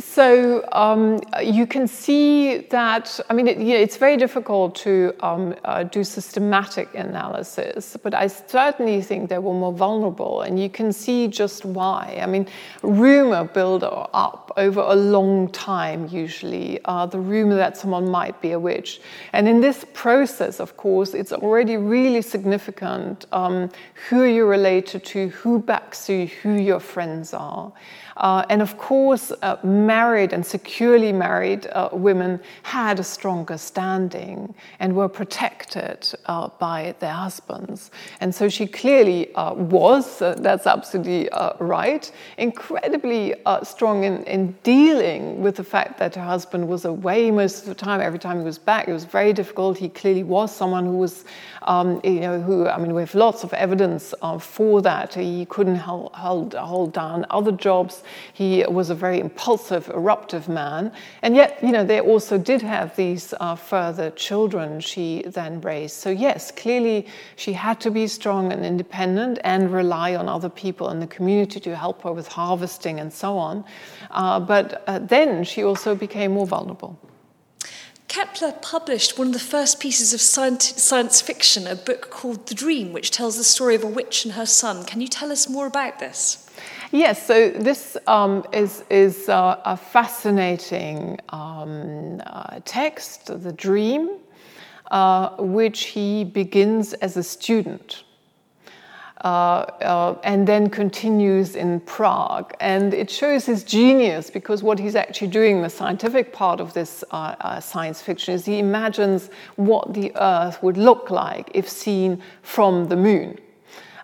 [SPEAKER 1] so um, you can see that, I mean, it, you know, it's very difficult to um, uh, do systematic analysis, but I certainly think they were more vulnerable, and you can see just why. I mean, rumor build up over a long time, usually, uh, the rumor that someone might be a witch. And in this process, of course, it's already really significant um, who you're related to, who backs you, who your friends are. Uh, and of course, uh, married and securely married uh, women had a stronger standing and were protected uh, by their husbands. And so she clearly uh, was, uh, that's absolutely right, incredibly strong in, in dealing with the fact that her husband was away most of the time. Every time he was back, it was very difficult. He clearly was someone who was, um, you know, who, I mean, we have lots of evidence for that. He couldn't hold, hold, hold down other jobs. He was a very impulsive, eruptive man. And yet, you know, they also did have these uh, further children she then raised. So, yes, clearly she had to be strong and independent and rely on other people in the community to help her with harvesting and so on. Uh, but uh, then she also became more vulnerable.
[SPEAKER 2] Kepler published one of the first pieces of science fiction, a book called The Dream, which tells the story of a witch and her son. Can you tell us more about this?
[SPEAKER 1] Yes, so this um, is, is uh, a fascinating um, uh, text, The Dream, uh, which he begins as a student. Uh, uh, and then continues in Prague. And it shows his genius because what he's actually doing, the scientific part of this uh, science fiction, is he imagines what the Earth would look like if seen from the moon.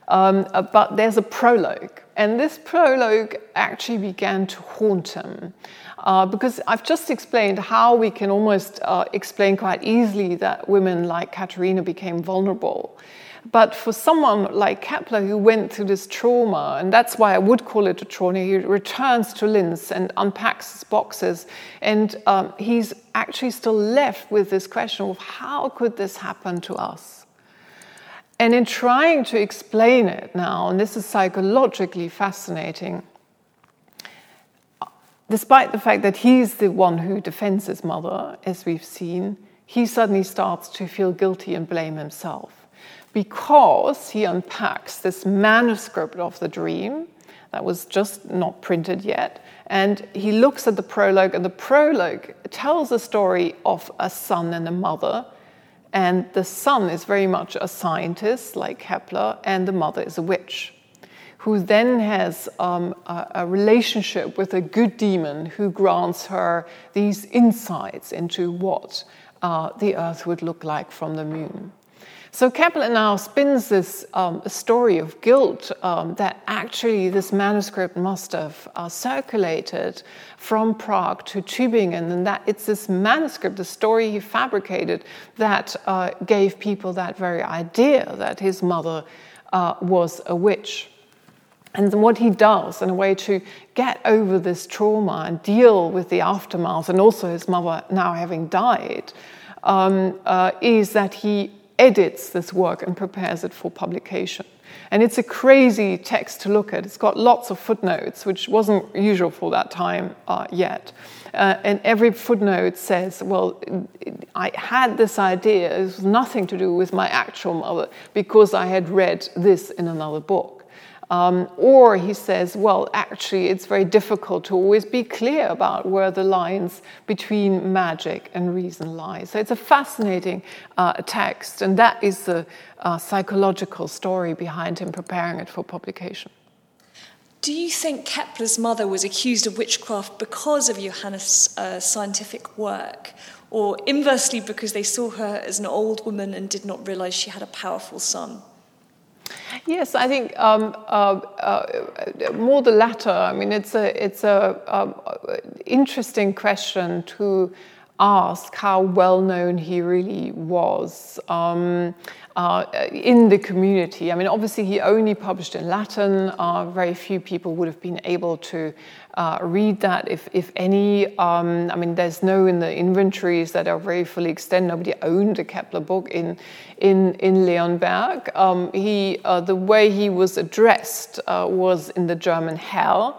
[SPEAKER 1] Um, but there's a prologue and this prologue actually began to haunt him. Uh, because I've just explained how we can almost uh, explain quite easily that women like Katharina became vulnerable. But for someone like Kepler who went through this trauma, and that's why I would call it a trauma, he returns to Linz and unpacks his boxes, and um, he's actually still left with this question of how could this happen to us? And in trying to explain it now, and this is psychologically fascinating, despite the fact that he's the one who defends his mother, as we've seen, he suddenly starts to feel guilty and blame himself because he unpacks this manuscript of the dream that was just not printed yet. And he looks at the prologue, and the prologue tells a story of a son and a mother and the son is very much a scientist, like Kepler, and the mother is a witch, who then has um, a, a, relationship with a good demon who grants her these insights into what uh, the earth would look like from the moon. So Kepler now spins this um, story of guilt um, that actually this manuscript must have uh, circulated from Prague to Tübingen, and that it's this manuscript, the story he fabricated, that uh, gave people that very idea that his mother uh, was a witch. And what he does in a way to get over this trauma and deal with the aftermath, and also his mother now having died, um, uh, is that he edits this work and prepares it for publication. And it's a crazy text to look at. It's got lots of footnotes, which wasn't usual for that time uh, yet. Uh, and every footnote says, well, I had this idea, it was nothing to do with my actual mother, because I had read this in another book. Um, or he says, well, actually, it's very difficult to always be clear about where the lines between magic and reason lie. So it's a fascinating uh, text, and that is the uh, psychological story behind him preparing it for publication.
[SPEAKER 2] Do you think Kepler's mother was accused of witchcraft because of Johannes' uh, scientific work, or inversely because they saw her as an old woman and did not realize she had a powerful son?
[SPEAKER 1] Yes, I think um, uh, uh, more the latter. I mean, it's a it's a um, interesting question to ask how well known he really was um, uh, in the community. I mean, obviously, he only published in Latin. Uh, very few people would have been able to uh, read that, if, if any. Um, I mean, there's no in the inventories that are very fully extended. Nobody owned a Kepler book in in in Leonberg. Um, he uh, the way he was addressed uh, was in the German Herr.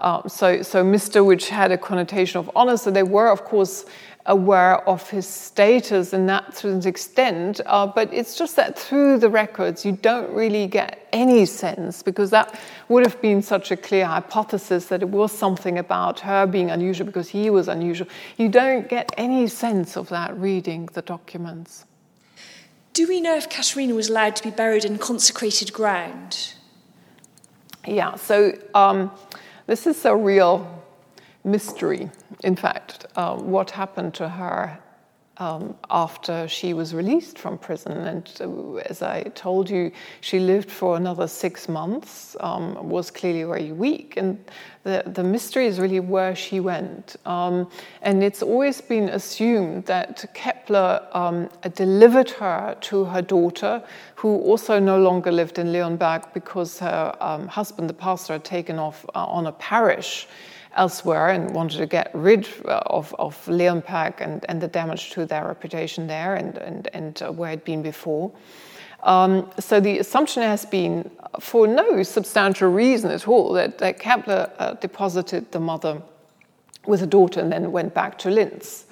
[SPEAKER 1] Uh, so, so Mr. which had a connotation of honor. So they were, of course, aware of his status in that to an extent, uh, but it's just that through the records you don't really get any sense because that would have been such a clear hypothesis that it was something about her being unusual because he was unusual. You don't get any sense of that reading the documents.
[SPEAKER 2] Do we know if Katharina was allowed to be buried in consecrated ground?
[SPEAKER 1] Yeah, so um, this is a real mystery, in fact, uh, what happened to her um, after she was released from prison. And uh, as I told you, she lived for another six months, um, was clearly very weak. And the, the mystery is really where she went. Um, and it's always been assumed that Kepler um, delivered her to her daughter, who also no longer lived in Leonberg because her um, husband, the pastor, had taken off uh, on a parish elsewhere and wanted to get rid of, of Leonberg and, and the damage to their reputation there and, and, and uh, where it had been before. Um, so the assumption has been, for no substantial reason at all, that, that Kepler uh, deposited the mother with a daughter and then went back to Linz.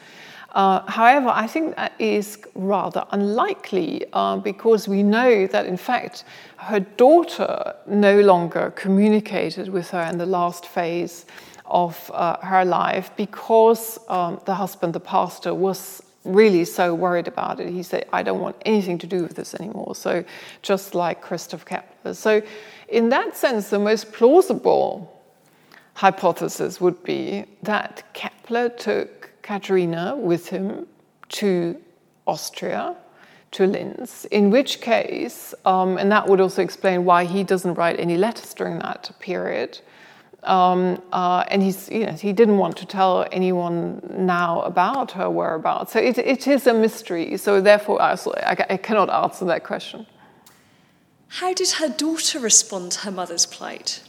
[SPEAKER 1] Uh, however, I think that is rather unlikely uh, because we know that, in fact, her daughter no longer communicated with her in the last phase of uh, her life because um, the husband, the pastor, was really so worried about it. He said, I don't want anything to do with this anymore. So, just like Christoph Kepler. So, in that sense, the most plausible hypothesis would be that Kepler took Katharina with him to Austria, to Linz, in which case, um, and that would also explain why he doesn't write any letters during that period um, uh, and he's, you know, he didn't want to tell anyone now about her whereabouts. So it, it is a mystery. So therefore, I, I cannot answer that question.
[SPEAKER 2] How did her daughter respond to her mother's plight?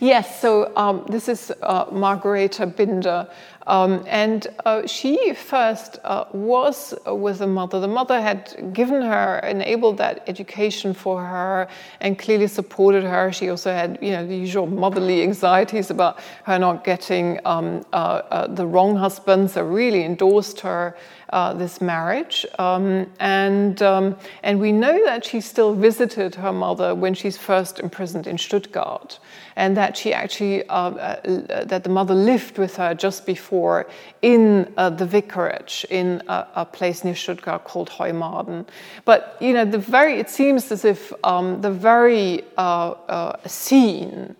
[SPEAKER 1] Yes, so um, this is uh, Margareta Binder, um, and uh, she first uh, was with the mother. The mother had given her, enabled that education for her, and clearly supported her. She also had, you know, the usual motherly anxieties about her not getting um, uh, uh, the wrong husband. So really endorsed her uh, this marriage. Um, and, um, and we know that she still visited her mother when she's first imprisoned in Stuttgart, and that she actually, uh, uh, that the mother lived with her just before in uh, the vicarage in a, a, place near Stuttgart called Heumaden. But, you know, the very, it seems as if um, the very uh, scene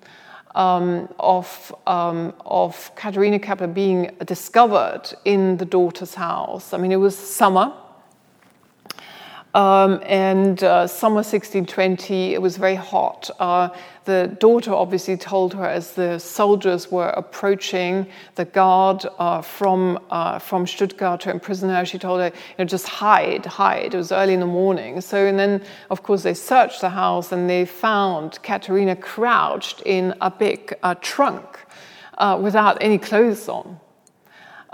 [SPEAKER 1] um, of, um, of Katharina Kepler being discovered in the daughter's house. I mean, it was summer. Um, and uh, summer 1620, it was very hot. Uh, the daughter obviously told her as the soldiers were approaching the guard uh, from, uh, from Stuttgart to imprison her, she told her, you know, just hide, hide. It was early in the morning. So, and then, of course, they searched the house and they found Katharina crouched in a big uh, trunk uh, without any clothes on.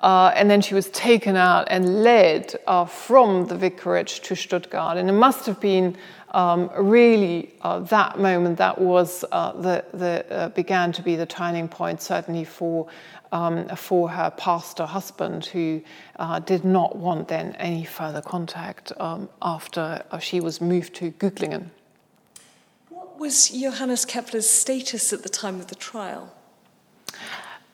[SPEAKER 1] Uh, and then she was taken out and led uh, from the vicarage to Stuttgart. And it must have been um, really uh, that moment that was uh, the, the uh, began to be the turning point certainly for um, for her pastor husband who uh, did not want then any further contact um, after she was moved to Güglingen.
[SPEAKER 2] What was Johannes Kepler's status at the time of the trial?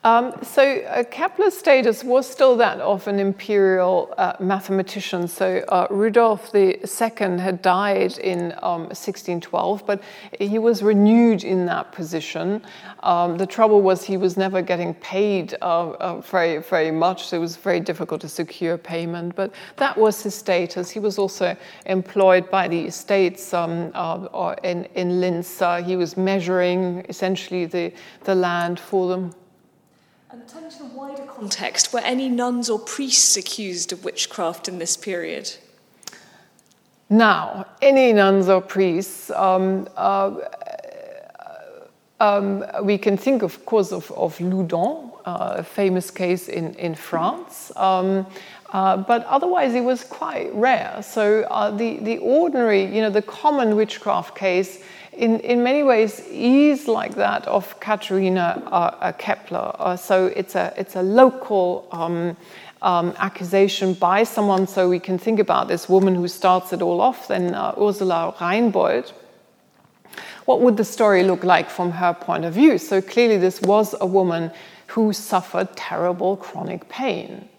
[SPEAKER 1] Um, so uh, Kepler's status was still that of an imperial uh, mathematician. So uh, Rudolf II had died in um, 1612, but he was renewed in that position. Um, the trouble was he was never getting paid uh, uh, very, very much. So it was very difficult to secure payment, but that was his status. He was also employed by the estates um, uh, in, in Linz. he was measuring essentially the, the land for them.
[SPEAKER 2] And turning to the wider context, were any nuns or priests accused of witchcraft in this period?
[SPEAKER 1] Now, any nuns or priests, um, uh, um, we can think, of course, of, of Loudun, uh, a famous case in, in France. Um, uh, but otherwise, it was quite rare. So uh, the, the ordinary, you know, the common witchcraft case in, in many ways is like that of Katharina uh, uh, Kepler. Uh, so it's a, it's a local um, um, accusation by someone. So we can think about this woman who starts it all off, then uh, Ursula Reinbold. What would the story look like from her point of view? So clearly, this was a woman who suffered terrible chronic pain.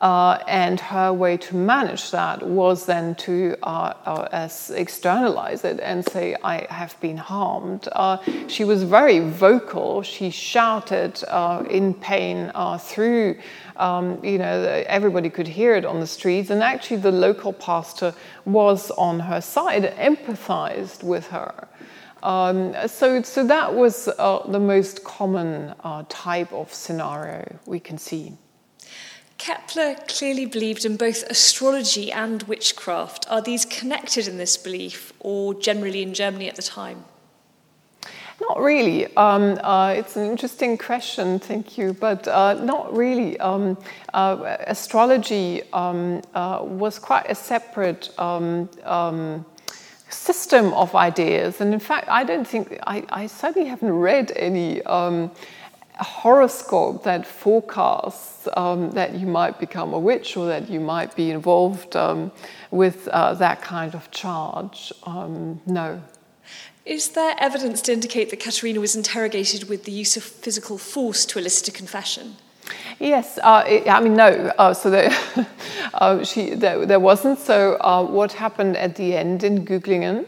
[SPEAKER 1] Uh, and her way to manage that was then to uh, uh, externalize it and say, I have been harmed. Uh, she was very vocal. She shouted uh, in pain uh, through, um, you know, everybody could hear it on the streets. And actually, the local pastor was on her side, empathized with her. Um, so, so that was the most common type of scenario we can see.
[SPEAKER 2] Kepler clearly believed in both astrology and witchcraft. Are these connected in this belief or generally in Germany at the time?
[SPEAKER 1] Not really. Um, uh, it's an interesting question, thank you, but uh, not really. Um, uh, astrology um, uh, was quite a separate um, um, system of ideas, and in fact, I don't think, I, I certainly haven't read any um, horoscope that forecasts um, that you might become a witch or that you might be involved um, with uh, that kind of charge. Um, no.
[SPEAKER 2] Is there evidence to indicate that Katharina was interrogated with the use of physical force to elicit a confession?
[SPEAKER 1] Yes, uh, it, I mean, no. Uh, so there, uh, she, there, there, wasn't. So, uh, what happened at the end in Güglingen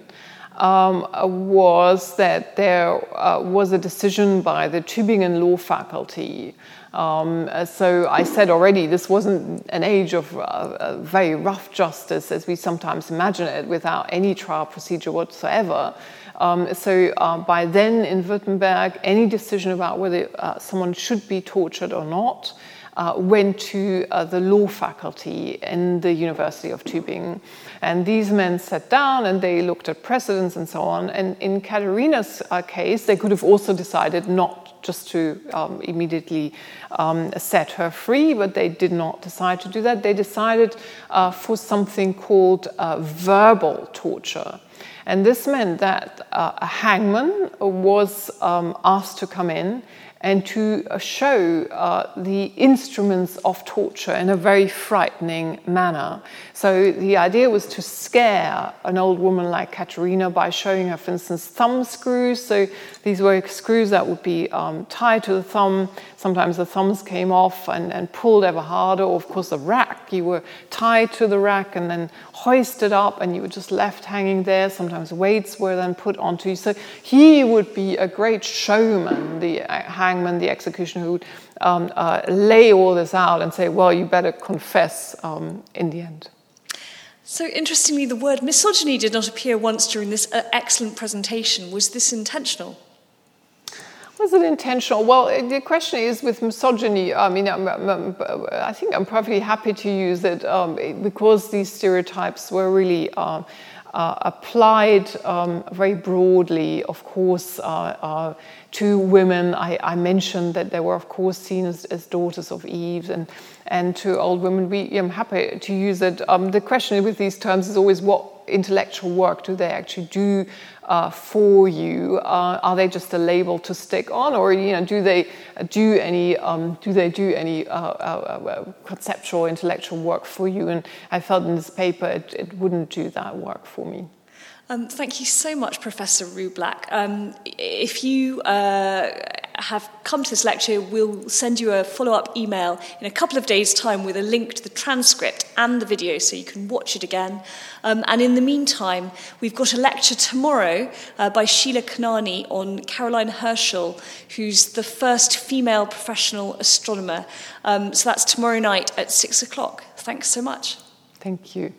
[SPEAKER 1] um, was that there uh, was a decision by the Tübingen law faculty. Um, so I said already, this wasn't an age of uh, very rough justice as we sometimes imagine it, without any trial procedure whatsoever. Um, so uh, by then in Württemberg, any decision about whether uh, someone should be tortured or not uh, went to uh, the law faculty in the University of Tübingen. And these men sat down and they looked at precedents and so on. And in Katharina's uh, case, they could have also decided not just to um, immediately um, set her free, but they did not decide to do that. They decided uh, for something called uh, verbal torture. And this meant that uh, a hangman was um, asked to come in and to uh, show uh, the instruments of torture in a very frightening manner. So the idea was to scare an old woman like Katharina by showing her, for instance, thumb screws. So these were screws that would be um, tied to the thumb. Sometimes the thumbs came off and, and pulled ever harder. Or, of course, the rack. You were tied to the rack and then hoisted up, and you were just left hanging there. Sometimes weights were then put onto you. So he would be a great showman, the uh, hangman, the executioner, who would um, uh, lay all this out and say, well, you better confess um, in the end.
[SPEAKER 2] So, interestingly, the word misogyny did not appear once during this uh, excellent presentation. Was this intentional?
[SPEAKER 1] Was it intentional? Well, the question is with misogyny. I mean, I'm, I'm, i think I'm perfectly happy to use it um, because these stereotypes were really uh, uh, applied um, very broadly, of course, uh, uh, to women. I, I, mentioned that they were, of course, seen as, as, daughters of Eve, and, and to old women. We, I'm happy to use it. Um, the question with these terms is always what intellectual work do they actually do uh, for you? Uh, are they just a label to stick on, or you know, do they do any um, do they do any uh, uh, uh, conceptual intellectual work for you? And I felt in this paper it, it wouldn't do that work for me.
[SPEAKER 2] Um, thank you so much, Professor Rublack. Um, if you uh, have come to this lecture, we'll send you a follow up email in a couple of days' time with a link to the transcript and the video so you can watch it again. Um, and in the meantime, we've got a lecture tomorrow uh, by Sheila Kanani on Caroline Herschel, who's the first female professional astronomer. Um, so that's tomorrow night at six o'clock. Thanks so much.
[SPEAKER 1] Thank you.